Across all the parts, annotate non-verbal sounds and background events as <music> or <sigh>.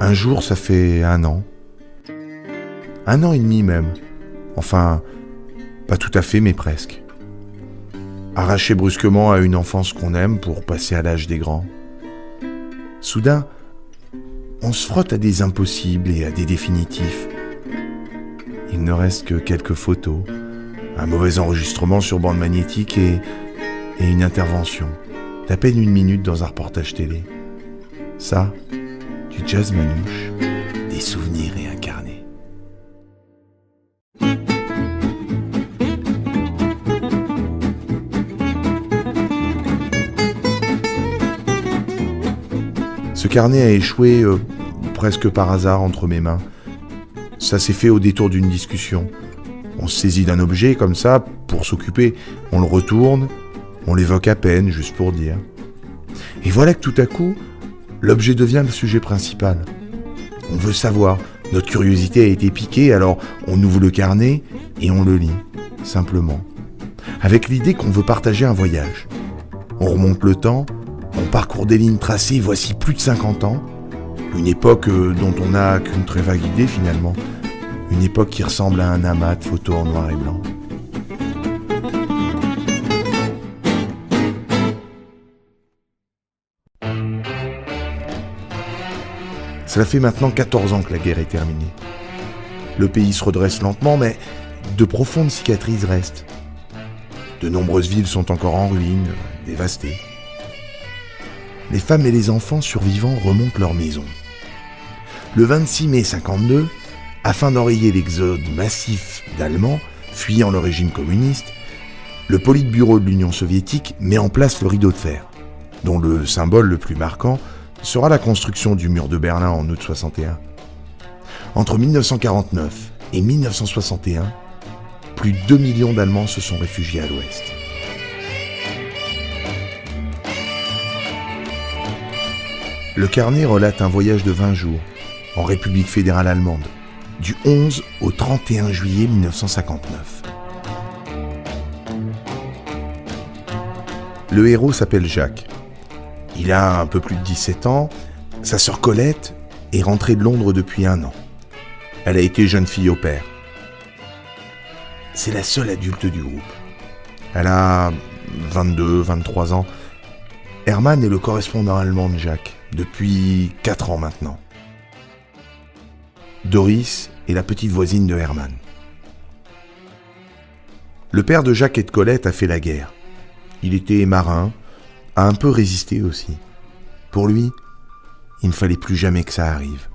Un jour, ça fait un an. Un an et demi même. Enfin, pas tout à fait, mais presque. Arraché brusquement à une enfance qu'on aime pour passer à l'âge des grands. Soudain, on se frotte à des impossibles et à des définitifs. Il ne reste que quelques photos, un mauvais enregistrement sur bande magnétique et, une intervention d'à peine une minute dans un reportage télé. Ça, du jazz manouche, des souvenirs réincarnés. Ce carnet a échoué euh, presque par hasard entre mes mains. Ça s'est fait au détour d'une discussion. On se saisit d'un objet comme ça pour s'occuper. On le retourne, on l'évoque à peine, juste pour dire. Et voilà que tout à coup, l'objet devient le sujet principal. On veut savoir, notre curiosité a été piquée, alors on ouvre le carnet et on le lit, simplement. Avec l'idée qu'on veut partager un voyage. On remonte le temps, on parcourt des lignes tracées voici plus de 50 ans. Une époque euh, dont on n'a qu'une très vague idée finalement. Une époque qui ressemble à un amas de photos en noir et blanc. Cela fait maintenant 14 ans que la guerre est terminée. Le pays se redresse lentement, mais de profondes cicatrices restent. De nombreuses villes sont encore en ruine, dévastées. Les femmes et les enfants survivants remontent leur maison. Le 26 mai 52, afin d'enrayer l'exode massif d'Allemands fuyant le régime communiste, le Politburo de l'Union soviétique met en place le rideau de fer, dont le symbole le plus marquant sera la construction du mur de Berlin en août 61. Entre 1949 et 1961, plus de 2 millions d'Allemands se sont réfugiés à l'ouest. Le carnet relate un voyage de 20 jours en République fédérale allemande, du 11 au 31 juillet 1959. Le héros s'appelle Jacques. Il a un peu plus de 17 ans. Sa sœur Colette est rentrée de Londres depuis un an. Elle a été jeune fille au père. C'est la seule adulte du groupe. Elle a 22, 23 ans. Herman est le correspondant allemand de Jacques depuis 4 ans maintenant. Doris est la petite voisine de Herman. Le père de Jacques et de Colette a fait la guerre. Il était marin, a un peu résisté aussi. Pour lui, il ne fallait plus jamais que ça arrive.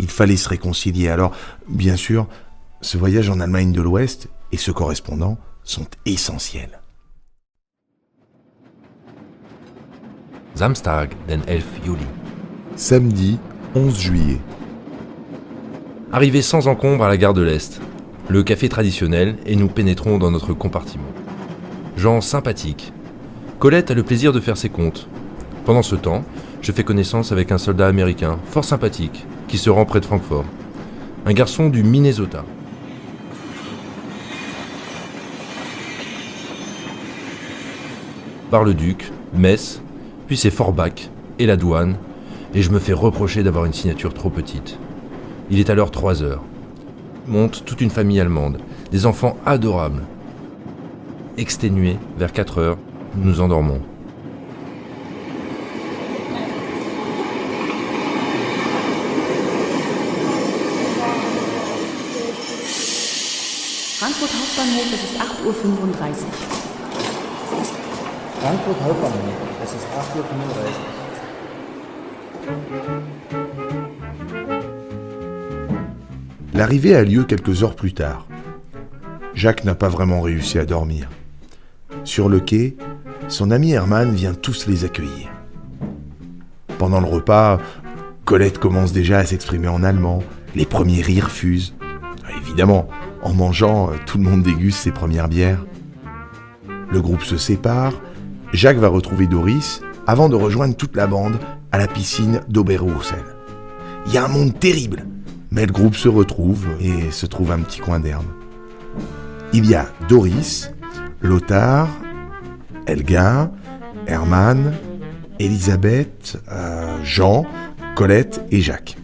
Il fallait se réconcilier. Alors, bien sûr, ce voyage en Allemagne de l'Ouest et ce correspondant sont essentiels. Samstag, den 11 Juli. Samedi 11 juillet. Arrivé sans encombre à la gare de l'Est. Le café traditionnel et nous pénétrons dans notre compartiment. Gens sympathiques. Colette a le plaisir de faire ses comptes. Pendant ce temps, je fais connaissance avec un soldat américain, fort sympathique, qui se rend près de Francfort. Un garçon du Minnesota. Bar-le-Duc, Metz, puis c'est Forbach et la douane, et je me fais reprocher d'avoir une signature trop petite. Il est alors 3 heures. Monte toute une famille allemande, des enfants adorables. Exténués, vers 4 heures, nous nous endormons. Frankfurt Hauptbahnhof, es ist 8.35 Uhr. Frankfurt Hauptbahnhof, es ist 8.35 Uhr. L'arrivée a lieu quelques heures plus tard. Jacques n'a pas vraiment réussi à dormir. Sur le quai, son ami Herman vient tous les accueillir. Pendant le repas, Colette commence déjà à s'exprimer en allemand, les premiers rires fusent. Évidemment, en mangeant, tout le monde déguste ses premières bières. Le groupe se sépare, Jacques va retrouver Doris avant de rejoindre toute la bande à la piscine d'Oberursel. Il y a un monde terrible, mais le groupe se retrouve et se trouve un petit coin d'herbe. Il y a Doris, Lothar, Elga, Herman, Elisabeth, euh, Jean, Colette et Jacques.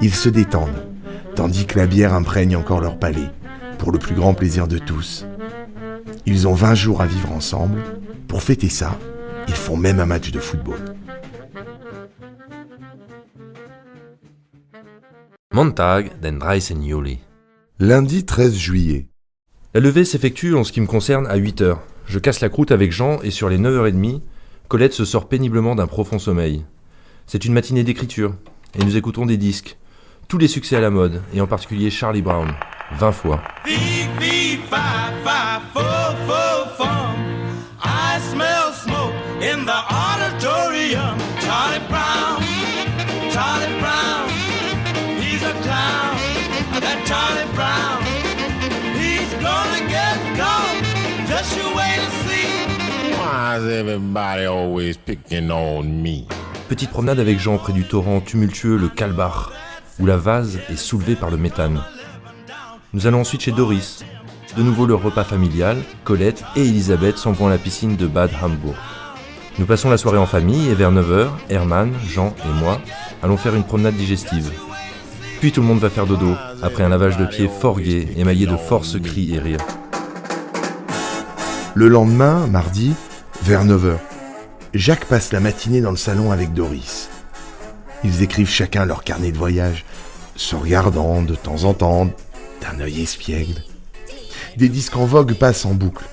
Ils se détendent, tandis que la bière imprègne encore leur palais, pour le plus grand plaisir de tous. Ils ont 20 jours à vivre ensemble. Pour fêter ça, ils font même un match de football. Montag den 13 Juli. Lundi 13 juillet. La levée s'effectue en ce qui me concerne à 8 heures. Je casse la croûte avec Jean et sur les 9h30, Colette se sort péniblement d'un profond sommeil. C'est une matinée d'écriture et nous écoutons des disques. Tous les succès à la mode et en particulier Charlie Brown, 20 fois. Everybody always picking on me? Petite promenade avec Jean près du torrent tumultueux le Kalbach, où la vase est soulevée par le méthane. Nous allons ensuite chez Doris. De nouveau le repas familial, Colette et Elisabeth s'en vont à la piscine de Bad Hambourg. Nous passons la soirée en famille et vers 9h, Herman, Jean et moi allons faire une promenade digestive. Puis tout le monde va faire dodo, après un lavage de pieds fort gai, émaillé de force cris et rires. Le lendemain, mardi, vers 9h, Jacques passe la matinée dans le salon avec Doris. Ils écrivent chacun leur carnet de voyage, se regardant de temps en temps d'un œil espiègle. Des disques en vogue passent en boucle.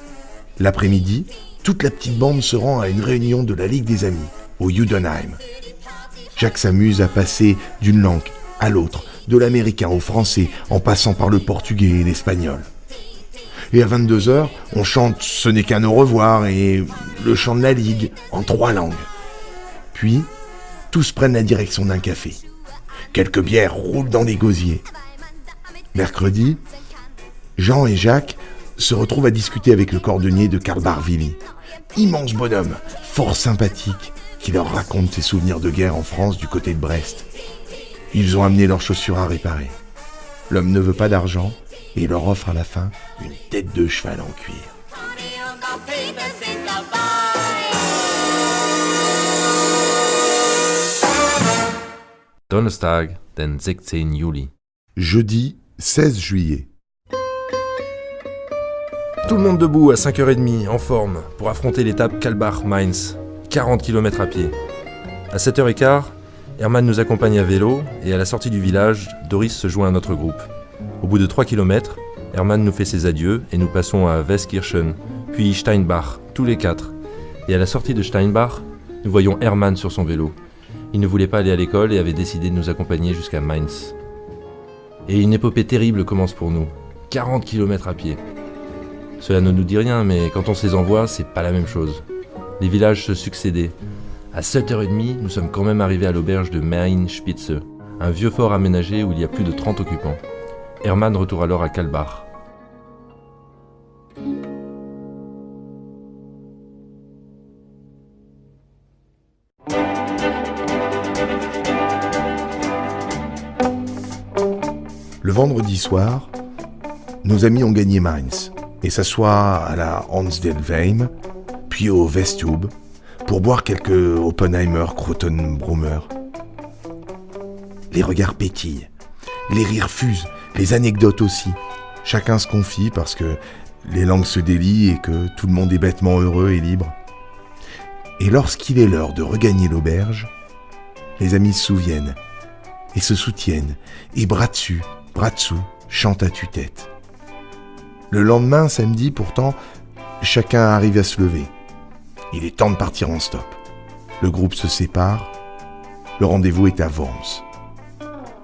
L'après-midi, toute la petite bande se rend à une réunion de la Ligue des Amis, au Judenheim. Jacques s'amuse à passer d'une langue à l'autre, de l'américain au français, en passant par le portugais et l'espagnol. Et à 22h, on chante Ce n'est qu'un au revoir et le chant de la Ligue en trois langues. Puis, tous prennent la direction d'un café. Quelques bières roulent dans les gosiers. Mercredi, Jean et Jacques se retrouvent à discuter avec le cordonnier de Karl Barvili. Immense bonhomme, fort sympathique, qui leur raconte ses souvenirs de guerre en France du côté de Brest. Ils ont amené leurs chaussures à réparer. L'homme ne veut pas d'argent et leur offre à la fin une tête de cheval en cuir. Donnerstag, den 16 Juli. Jeudi 16 juillet. Tout le monde debout à 5h30, en forme, pour affronter l'étape Kalbach-Mainz, 40 km à pied. À 7h15, Hermann nous accompagne à vélo et à la sortie du village, Doris se joint à notre groupe. Au bout de 3 km, Hermann nous fait ses adieux et nous passons à Westkirchen, puis Steinbach, tous les quatre. Et à la sortie de Steinbach, nous voyons Hermann sur son vélo. Il ne voulait pas aller à l'école et avait décidé de nous accompagner jusqu'à Mainz. Et une épopée terrible commence pour nous. 40 km à pied. Cela ne nous dit rien, mais quand on se les envoie, c'est pas la même chose. Les villages se succédaient. À 7h30, nous sommes quand même arrivés à l'auberge de Main-Spitze, un vieux fort aménagé où il y a plus de 30 occupants. Hermann retourne alors à Kalbach. Le vendredi soir, nos amis ont gagné Mainz et s'assoient à la Hansdelweim, puis au Westube, pour boire quelques Oppenheimer Krotenbrummer. Les regards pétillent, les rires fusent, les anecdotes aussi. Chacun se confie parce que les langues se délient et que tout le monde est bêtement heureux et libre. Et lorsqu'il est l'heure de regagner l'auberge, les amis se souviennent et se soutiennent, et bras dessus, bras dessous, chantent à tue-tête. Le lendemain, samedi, pourtant, chacun arrive à se lever. Il est temps de partir en stop. Le groupe se sépare. Le rendez-vous est à Worms.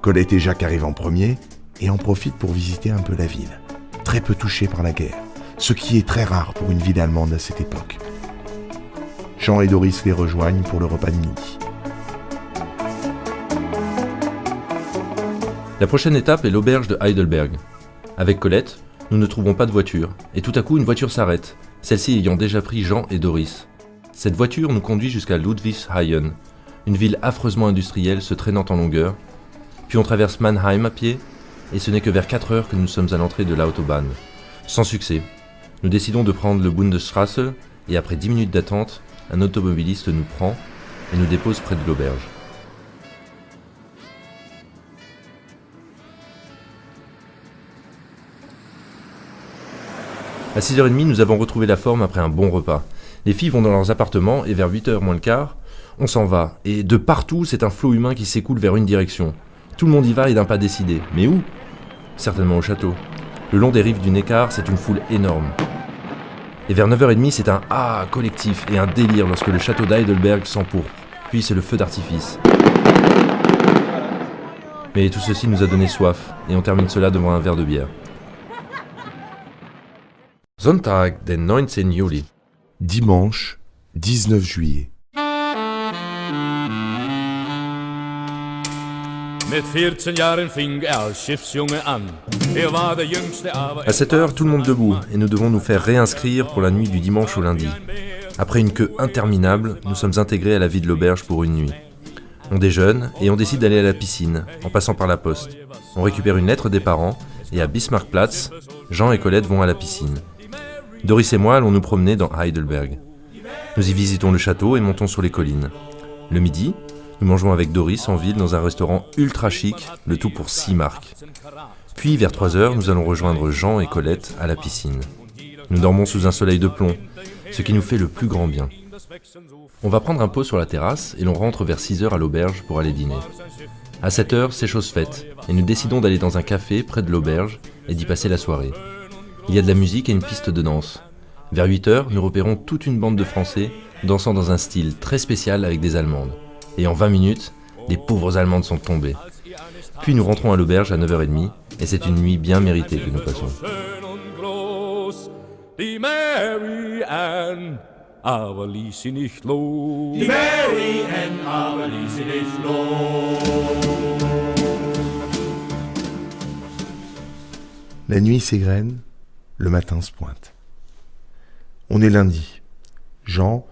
Colette et Jacques arrivent en premier et en profitent pour visiter un peu la ville, très peu touchée par la guerre, ce qui est très rare pour une ville allemande à cette époque. Jean et Doris les rejoignent pour le repas de midi. La prochaine étape est l'auberge de Heidelberg. Avec Colette, nous ne trouvons pas de voiture, et tout à coup une voiture s'arrête, celle-ci ayant déjà pris Jean et Doris. Cette voiture nous conduit jusqu'à Ludwigshafen, une ville affreusement industrielle se traînant en longueur, puis on traverse Mannheim à pied, et ce n'est que vers 4 heures que nous sommes à l'entrée de l'Autobahn. Sans succès. Nous décidons de prendre le Bundesstraße, et après 10 minutes d'attente, un automobiliste nous prend et nous dépose près de l'auberge. À 6h30, nous avons retrouvé la forme après un bon repas. Les filles vont dans leurs appartements et vers 8h moins le quart, on s'en va. Et de partout, c'est un flot humain qui s'écoule vers une direction. Tout le monde y va et d'un pas décidé. Mais où? Certainement au château. Le long des rives du Neckar, c'est une foule énorme. Et vers 9h30, c'est un Ah collectif et un délire lorsque le château d'Heidelberg s'empourpre. Puis c'est le feu d'artifice. Mais tout ceci nous a donné soif, et on termine cela devant un verre de bière. Den 19. Juli. Dimanche, 19 juillet. Mit 14 Jahren fing er À 7 heures, tout le monde debout, et nous devons nous faire réinscrire pour la nuit du dimanche au lundi. Après une queue interminable, nous sommes intégrés à la vie de l'auberge pour une nuit. On déjeune et on décide d'aller à la piscine, en passant par la poste. On récupère une lettre des parents, et à Bismarckplatz, Jean et Colette vont à la piscine. Doris et moi allons nous promener dans Heidelberg. Nous y visitons le château et montons sur les collines. Le midi, nous mangeons avec Doris en ville dans un restaurant ultra chic, le tout pour 6 marques. Puis vers 3 heures, nous allons rejoindre Jean et Colette à la piscine. Nous dormons sous un soleil de plomb, ce qui nous fait le plus grand bien. On va prendre un pot sur la terrasse et l'on rentre vers 6 heures à l'auberge pour aller dîner. À 7 heures, c'est chose faite, et nous décidons d'aller dans un café près de l'auberge et d'y passer la soirée. Il y a de la musique et une piste de danse. Vers 8 heures, nous repérons toute une bande de Français dansant dans un style très spécial avec des Allemandes. Et en 20 minutes, les pauvres Allemandes sont tombées. Puis nous rentrons à l'auberge à 9h30 et c'est une nuit bien méritée que nous passons. schön und groß. Die Mary Ann, aber ließ sie nicht los. Die Mary Ann, aber ließ sie nicht los. La nuit s'égrène, le matin se pointe. On est lundi. Jean,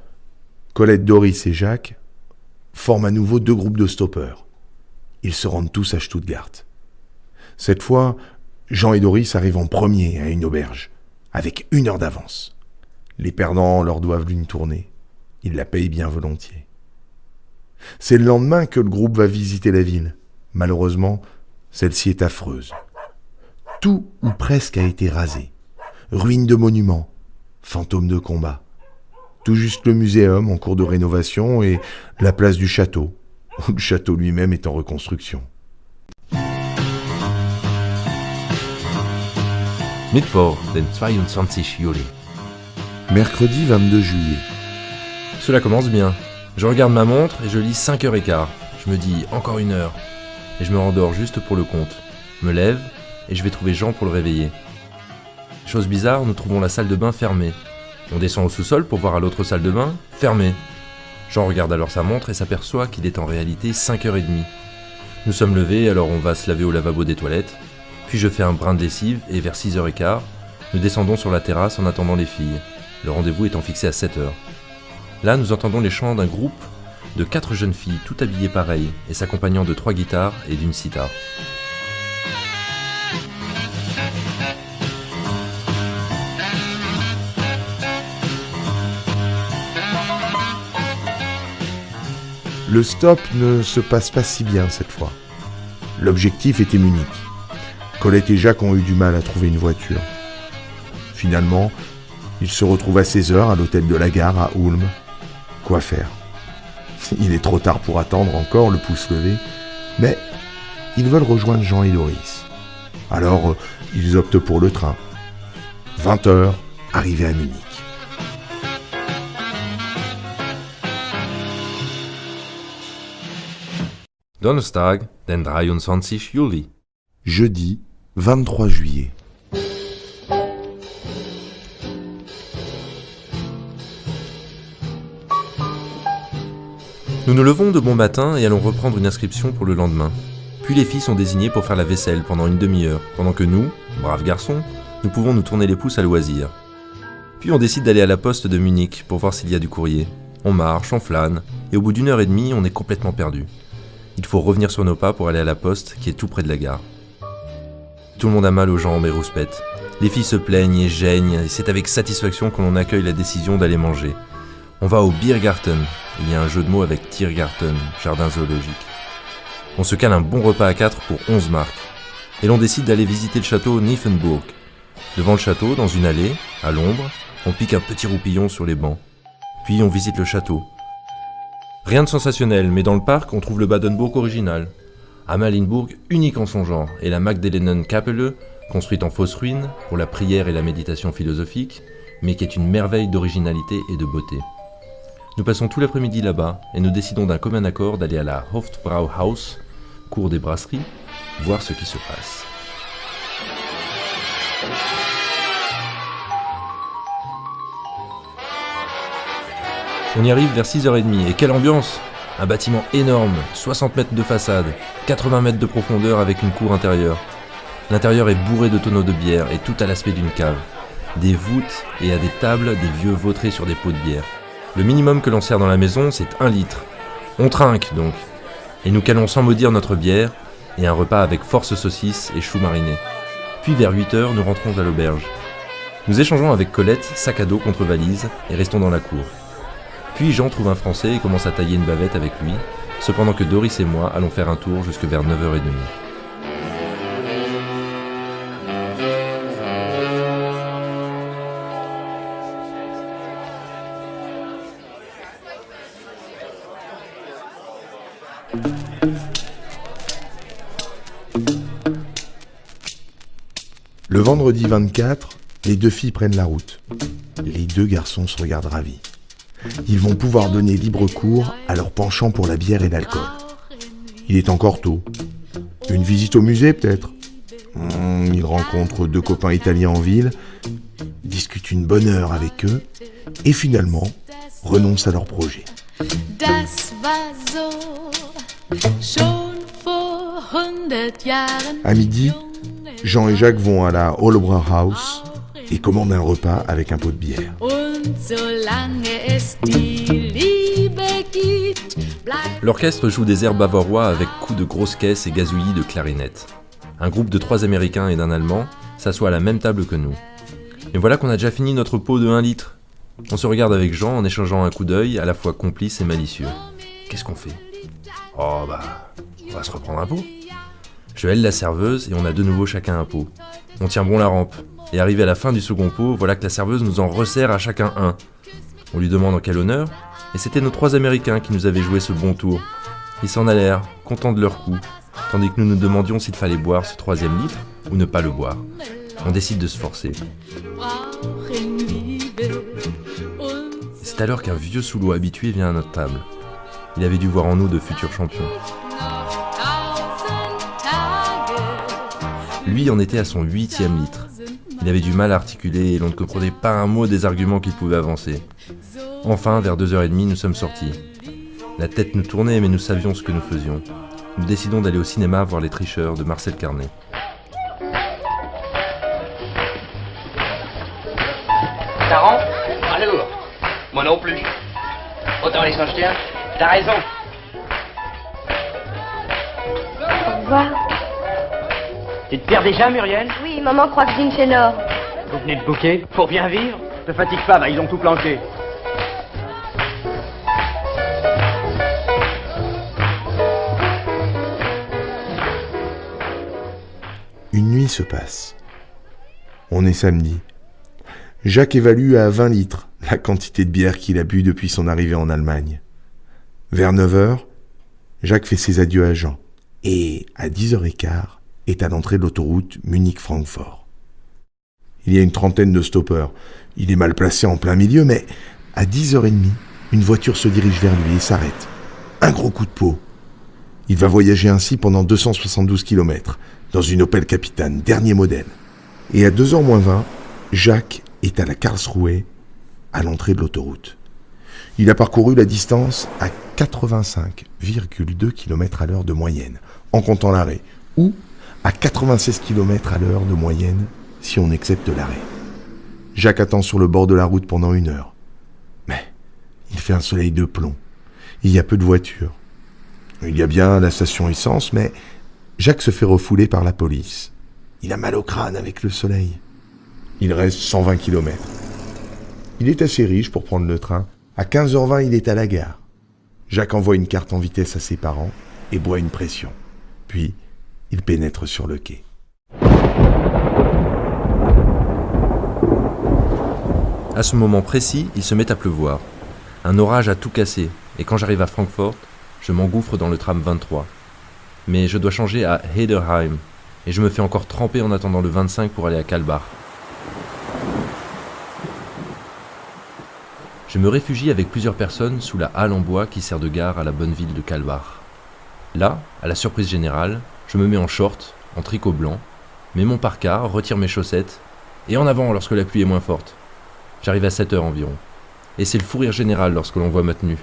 Colette, Doris et Jacques forment à nouveau deux groupes de stoppeurs. Ils se rendent tous à Stuttgart. Cette fois, Jean et Doris arrivent en premier à une auberge, avec une heure d'avance. Les perdants leur doivent l'une tournée. Ils la payent bien volontiers. C'est le lendemain que le groupe va visiter la ville. Malheureusement, celle-ci est affreuse. Tout ou presque a été rasé. Ruines de monuments, fantômes de combat. Tout juste le muséum en cours de rénovation et la place du château, où <laughs> le château lui-même est en reconstruction. Mittwoch, den 22. Juli. Mercredi 22 juillet. Cela commence bien. Je regarde ma montre et je lis 5h15. Je me dis encore une heure. Et je me rendors juste pour le compte. Me lève et je vais trouver Jean pour le réveiller. Chose bizarre, nous trouvons la salle de bain fermée. On descend au sous-sol pour voir à l'autre salle de bain, fermée. Jean regarde alors sa montre et s'aperçoit qu'il est en réalité 5h30. Nous sommes levés, alors on va se laver au lavabo des toilettes. Puis je fais un brin de lessive et vers 6h15, nous descendons sur la terrasse en attendant les filles, le rendez-vous étant fixé à 7h. Là, nous entendons les chants d'un groupe de quatre jeunes filles, toutes habillées pareil, et s'accompagnant de trois guitares et d'une sitar. Le stop ne se passe pas si bien cette fois. L'objectif était Munich. Colette et Jacques ont eu du mal à trouver une voiture. Finalement, ils se retrouvent à 16 heures à l'hôtel de la gare à Ulm. Quoi faire? <laughs> Il est trop tard pour attendre encore le pouce levé, mais ils veulent rejoindre Jean et Doris. Alors, euh, ils optent pour le train. 20 heures, arrivés à Munich. Donnerstag, den 23. Juli. Jeudi 23 juillet. Nous nous levons de bon matin et allons reprendre une inscription pour le lendemain. Puis les filles sont désignées pour faire la vaisselle pendant une demi-heure, pendant que nous, braves garçons, nous pouvons nous tourner les pouces à loisir. Puis on décide d'aller à la poste de Munich pour voir s'il y a du courrier. On marche, on flâne, et au bout d'une heure et demie, on est complètement perdu. Il faut revenir sur nos pas pour aller à la poste qui est tout près de la gare. Tout le monde a mal aux jambes et rouspète. Les filles se plaignent et gênent, et c'est avec satisfaction que l'on accueille la décision d'aller manger. On va au Biergarten, il y a un jeu de mots avec Tiergarten, jardin zoologique. On se cale un bon repas à 4 pour 11 marques. Et l'on décide d'aller visiter le château Niffenburg. Devant le château, dans une allée, à l'ombre, on pique un petit roupillon sur les bancs. Puis on visite le château. Rien de sensationnel, mais dans le parc, on trouve le Badenburg original. Amalienburg, unique en son genre, et la Magdalenen Kapelle, construite en fausse ruine pour la prière et la méditation philosophique, mais qui est une merveille d'originalité et de beauté. Nous passons tout l'après-midi là-bas et nous décidons d'un commun accord d'aller à la Hofbrauhaus, cours des brasseries, voir ce qui se passe. On y arrive vers 6h30 et quelle ambiance Un bâtiment énorme, 60 mètres de façade, 80 mètres de profondeur avec une cour intérieure. L'intérieur est bourré de tonneaux de bière et tout à l'aspect d'une cave. Des voûtes et à des tables des vieux vautrés sur des pots de bière. Le minimum que l'on sert dans la maison, c'est un litre. On trinque donc. Et nous calons sans maudire notre bière et un repas avec force saucisses et choux marinés. Puis vers 8 heures, nous rentrons à l'auberge. Nous échangeons avec Colette, sac à dos contre valise, et restons dans la cour. Puis Jean trouve un Français et commence à tailler une bavette avec lui, cependant que Doris et moi allons faire un tour jusque vers 9h30. Le vendredi 24, les deux filles prennent la route. Les deux garçons se regardent ravis. Ils vont pouvoir donner libre cours à leur penchant pour la bière et l'alcool. Il est encore tôt. Une visite au musée peut-être? Hmm, Ils rencontrent deux copains italiens en ville, discutent une bonne heure avec eux et finalement renoncent à leur projet. À midi, Jean et Jacques vont à la House et commandent un repas avec un pot de bière. L'orchestre joue des airs bavarois avec coups de grosses caisses et gazouillis de clarinettes. Un groupe de trois Américains et d'un Allemand s'assoit à la même table que nous. Et voilà qu'on a déjà fini notre pot de 1 litre. On se regarde avec Jean en échangeant un coup d'œil à la fois complice et malicieux. Qu'est-ce qu'on fait? Oh bah, on va se reprendre un pot. Je hèle la serveuse et on a de nouveau chacun un pot. On tient bon la rampe. Et arrivé à la fin du second pot, voilà que la serveuse nous en resserre à chacun un. On lui demande en quel honneur, et c'était nos trois Américains qui nous avaient joué ce bon tour. Ils s'en allèrent, contents de leur coup, tandis que nous nous demandions s'il fallait boire ce troisième litre ou ne pas le boire. On décide de se forcer. C'est alors qu'un vieux sous-l'eau habitué vient à notre table. Il avait dû voir en nous de futurs champions. Lui en était à son huitième litre. Il avait du mal à articuler et l'on ne comprenait pas un mot des arguments qu'il pouvait avancer. Enfin, vers 2h30, nous sommes sortis. La tête nous tournait, mais nous savions ce que nous faisions. Nous décidons d'aller au cinéma voir Les Tricheurs de Marcel Carnet. Ça rend Alors Moi non plus. Autant les s'en jeter un. T'as raison. Au revoir. Tu te perds déjà, Muriel Oui, maman croit que Jean chez l'or. Vous venez de bouquer Pour bien vivre Te fatigue pas, va, ils ont tout planqué. Une nuit se passe. On est samedi. Jacques évalue à 20 litres la quantité de bière qu'il a bu depuis son arrivée en Allemagne. Vers 9 heures, Jacques fait ses adieux à Jean. Et à 10h15, est à l'entrée de l'autoroute Munich-Francfort. Il y a une trentaine de stoppeurs. Il est mal placé en plein milieu, mais à 10h30, une voiture se dirige vers lui et s'arrête. Un gros coup de peau. Il va voyager ainsi pendant 272 km dans une Opel Capitane, dernier modèle. Et à 2h moins 20, Jacques est à la Karlsruhe, à l'entrée de l'autoroute. Il a parcouru la distance à 85,2 km à l'heure de moyenne, en comptant l'arrêt, ou à 96 km à l'heure de moyenne si on accepte l'arrêt. Jacques attend sur le bord de la route pendant une heure. Mais il fait un soleil de plomb. Il y a peu de voitures. Il y a bien la station essence, mais Jacques se fait refouler par la police. Il a mal au crâne avec le soleil. Il reste 120 km. Il est assez riche pour prendre le train. À 15h20, il est à la gare. Jacques envoie une carte en vitesse à ses parents et boit une pression. Puis, il pénètre sur le quai. À ce moment précis, il se met à pleuvoir. Un orage a tout cassé, et quand j'arrive à Francfort, je m'engouffre dans le tram 23. Mais je dois changer à Heiderheim, et je me fais encore tremper en attendant le 25 pour aller à Kalbach. Je me réfugie avec plusieurs personnes sous la halle en bois qui sert de gare à la bonne ville de Kalbach. Là, à la surprise générale, je me mets en short, en tricot blanc, mets mon parka, retire mes chaussettes, et en avant lorsque la pluie est moins forte. J'arrive à 7 heures environ. Et c'est le fou rire général lorsque l'on voit ma tenue.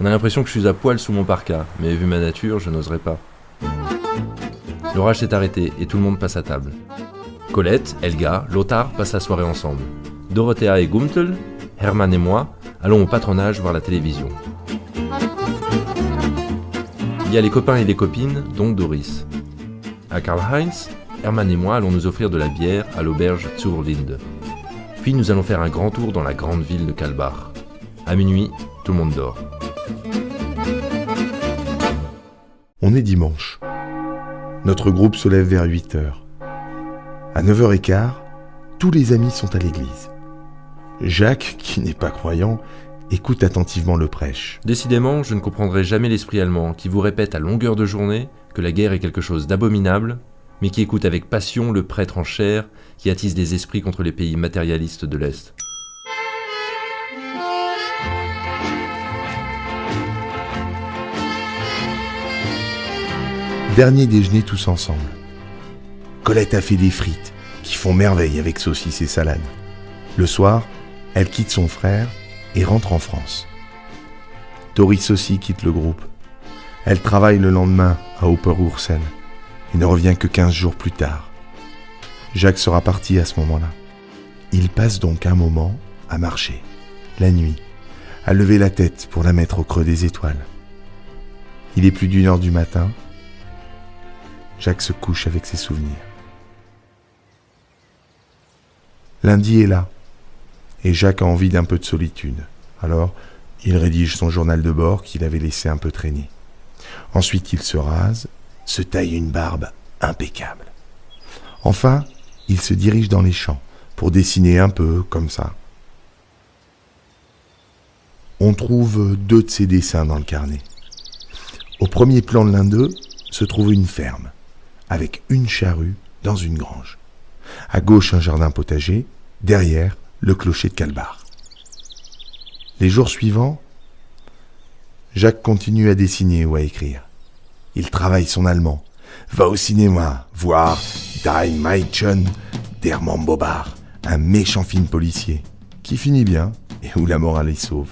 On a l'impression que je suis à poil sous mon parka, mais vu ma nature, je n'oserais pas. L'orage s'est arrêté et tout le monde passe à table. Colette, Elga, Lothar passent la soirée ensemble. Dorothea et Gumtel, Hermann et moi allons au patronage voir la télévision. Il y a les copains et les copines, dont Doris. À Karl-Heinz, Hermann et moi allons nous offrir de la bière à l'auberge Zurlinde. Puis nous allons faire un grand tour dans la grande ville de Kalbach. À minuit, tout le monde dort. On est dimanche. Notre groupe se lève vers 8 heures. À 9h15, tous les amis sont à l'église. Jacques, qui n'est pas croyant, écoute attentivement le prêche. Décidément, je ne comprendrai jamais l'esprit allemand qui vous répète à longueur de journée que la guerre est quelque chose d'abominable, mais qui écoute avec passion le prêtre en chair qui attise des esprits contre les pays matérialistes de l'Est. Dernier déjeuner tous ensemble. Colette a fait des frites qui font merveille avec saucisses et salades. Le soir, elle quitte son frère et rentre en France. Doris aussi quitte le groupe. Elle travaille le lendemain à Operursel et ne revient que 15 jours plus tard. Jacques sera parti à ce moment-là. Il passe donc un moment à marcher, la nuit, à lever la tête pour la mettre au creux des étoiles. Il est plus d'une heure du matin. Jacques se couche avec ses souvenirs. Lundi est là, et Jacques a envie d'un peu de solitude. Alors, il rédige son journal de bord qu'il avait laissé un peu traîner. Ensuite, il se rase, se taille une barbe impeccable. Enfin, il se dirige dans les champs pour dessiner un peu comme ça. On trouve deux de ses dessins dans le carnet. Au premier plan de l'un d'eux se trouve une ferme, avec une charrue dans une grange. À gauche un jardin potager, derrière le clocher de Calbar. Les jours suivants, Jacques continue à dessiner ou à écrire. Il travaille son allemand, va au cinéma voir Die Mädchen d'Hermann Bobard, un méchant film policier, qui finit bien et où la morale est sauve.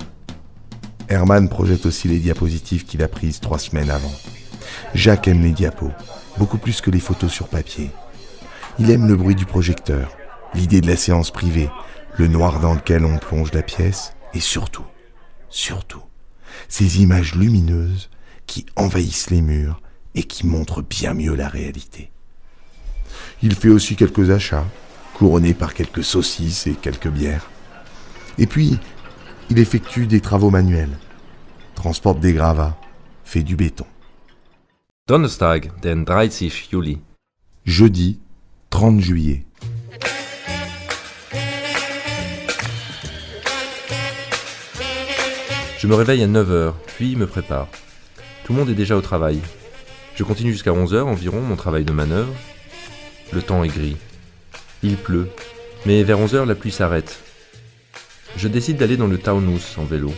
Hermann projette aussi les diapositives qu'il a prises trois semaines avant. Jacques aime les diapos, beaucoup plus que les photos sur papier. Il aime le bruit du projecteur, l'idée de la séance privée, le noir dans lequel on plonge la pièce, et surtout, surtout, ces images lumineuses qui envahissent les murs et qui montrent bien mieux la réalité. Il fait aussi quelques achats, couronnés par quelques saucisses et quelques bières. Et puis, il effectue des travaux manuels, transporte des gravats, fait du béton. Donnerstag, den 30 Juli. Jeudi 30 juillet. Je me réveille à 9h, puis me prépare. Tout le monde est déjà au travail. Je continue jusqu'à 11h environ mon travail de manœuvre. Le temps est gris. Il pleut, mais vers 11h la pluie s'arrête. Je décide d'aller dans le Taunus en vélo.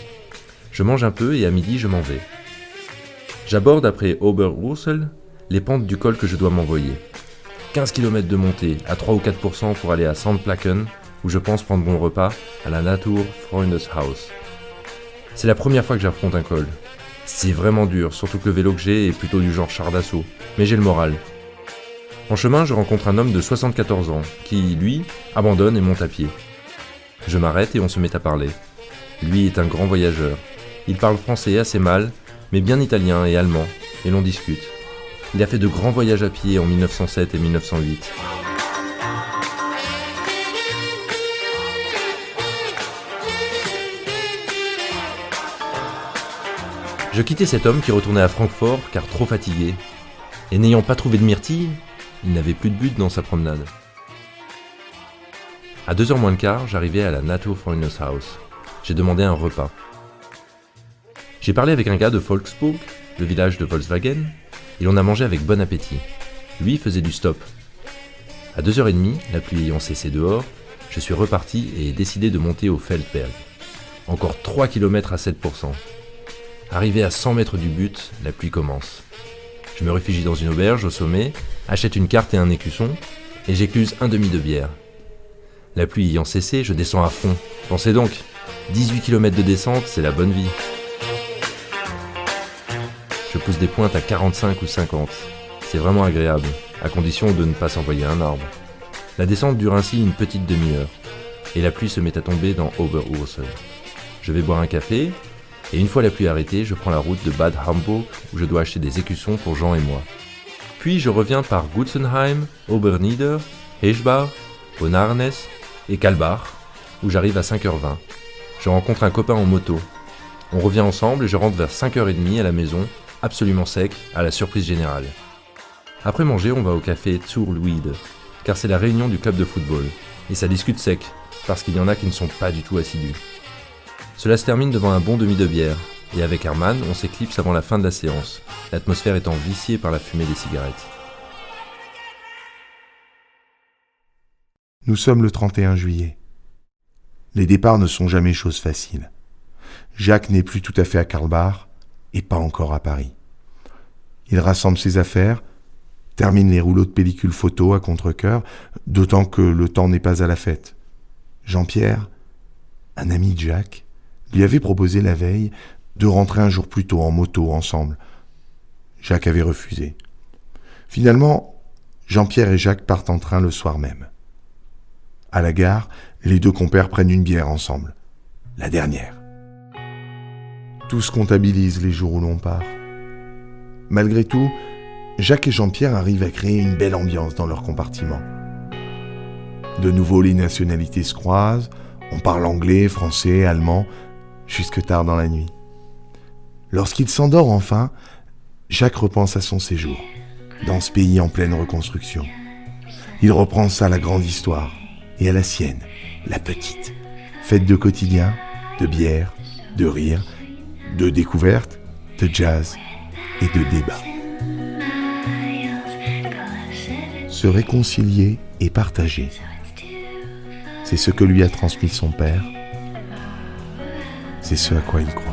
Je mange un peu et à midi je m'en vais. J'aborde après Oberursel les pentes du col que je dois m'envoyer. 15 km de montée à 3 ou 4% pour aller à Sandplaken où je pense prendre mon repas à la Natur Freundeshaus. C'est la première fois que j'affronte un col. C'est vraiment dur, surtout que le vélo que j'ai est plutôt du genre char d'assaut, mais j'ai le moral. En chemin, je rencontre un homme de 74 ans qui, lui, abandonne et monte à pied. Je m'arrête et on se met à parler. Lui est un grand voyageur. Il parle français assez mal, mais bien italien et allemand, et l'on discute. Il a fait de grands voyages à pied en 1907 et 1908. Je quittais cet homme qui retournait à Francfort car trop fatigué. Et n'ayant pas trouvé de myrtille, il n'avait plus de but dans sa promenade. À 2h moins le quart, j'arrivais à la House. J'ai demandé un repas. J'ai parlé avec un gars de Volksburg, le village de Volkswagen, et on a mangé avec bon appétit. Lui faisait du stop. À 2h30, la pluie ayant cessé dehors, je suis reparti et ai décidé de monter au Feldberg. Encore 3 km à 7%. Arrivé à 100 mètres du but, la pluie commence. Je me réfugie dans une auberge au sommet, achète une carte et un écusson, et j'écluse un demi de bière. La pluie ayant cessé, je descends à fond. Pensez donc, 18 km de descente, c'est la bonne vie. Je pousse des pointes à 45 ou 50. C'est vraiment agréable, à condition de ne pas s'envoyer un arbre. La descente dure ainsi une petite demi-heure, et la pluie se met à tomber dans Oberursel. Je vais boire un café, et une fois la pluie arrêtée, je prends la route de Bad Hamburg où je dois acheter des écussons pour Jean et moi. Puis je reviens par Gutzenheim, Obernieder, Heichbach, Bonarnes et Kalbach, où j'arrive à 5h20. Je rencontre un copain en moto. On revient ensemble et je rentre vers 5h30 à la maison, absolument sec, à la surprise générale. Après manger, on va au café Zurluide, car c'est la réunion du club de football. Et ça discute sec, parce qu'il y en a qui ne sont pas du tout assidus. Cela se termine devant un bon demi de bière, et avec Herman, on s'éclipse avant la fin de la séance, l'atmosphère étant viciée par la fumée des cigarettes. Nous sommes le 31 juillet. Les départs ne sont jamais chose facile. Jacques n'est plus tout à fait à Karlbach et pas encore à Paris. Il rassemble ses affaires, termine les rouleaux de pellicule photo à contre-coeur, d'autant que le temps n'est pas à la fête. Jean-Pierre, un ami de Jacques, lui avait proposé la veille de rentrer un jour plus tôt en moto ensemble. Jacques avait refusé. Finalement, Jean-Pierre et Jacques partent en train le soir même. À la gare, les deux compères prennent une bière ensemble. La dernière. Tous comptabilisent les jours où l'on part. Malgré tout, Jacques et Jean-Pierre arrivent à créer une belle ambiance dans leur compartiment. De nouveau, les nationalités se croisent, on parle anglais, français, allemand, jusque tard dans la nuit. Lorsqu'il s'endort enfin, Jacques repense à son séjour, dans ce pays en pleine reconstruction. Il reprend ça à la grande histoire, et à la sienne, la petite, faite de quotidien, de bière, de rire, de découvertes, de jazz et de débat. Se réconcilier et partager, c'est ce que lui a transmis son père, c'est ce à quoi il croit.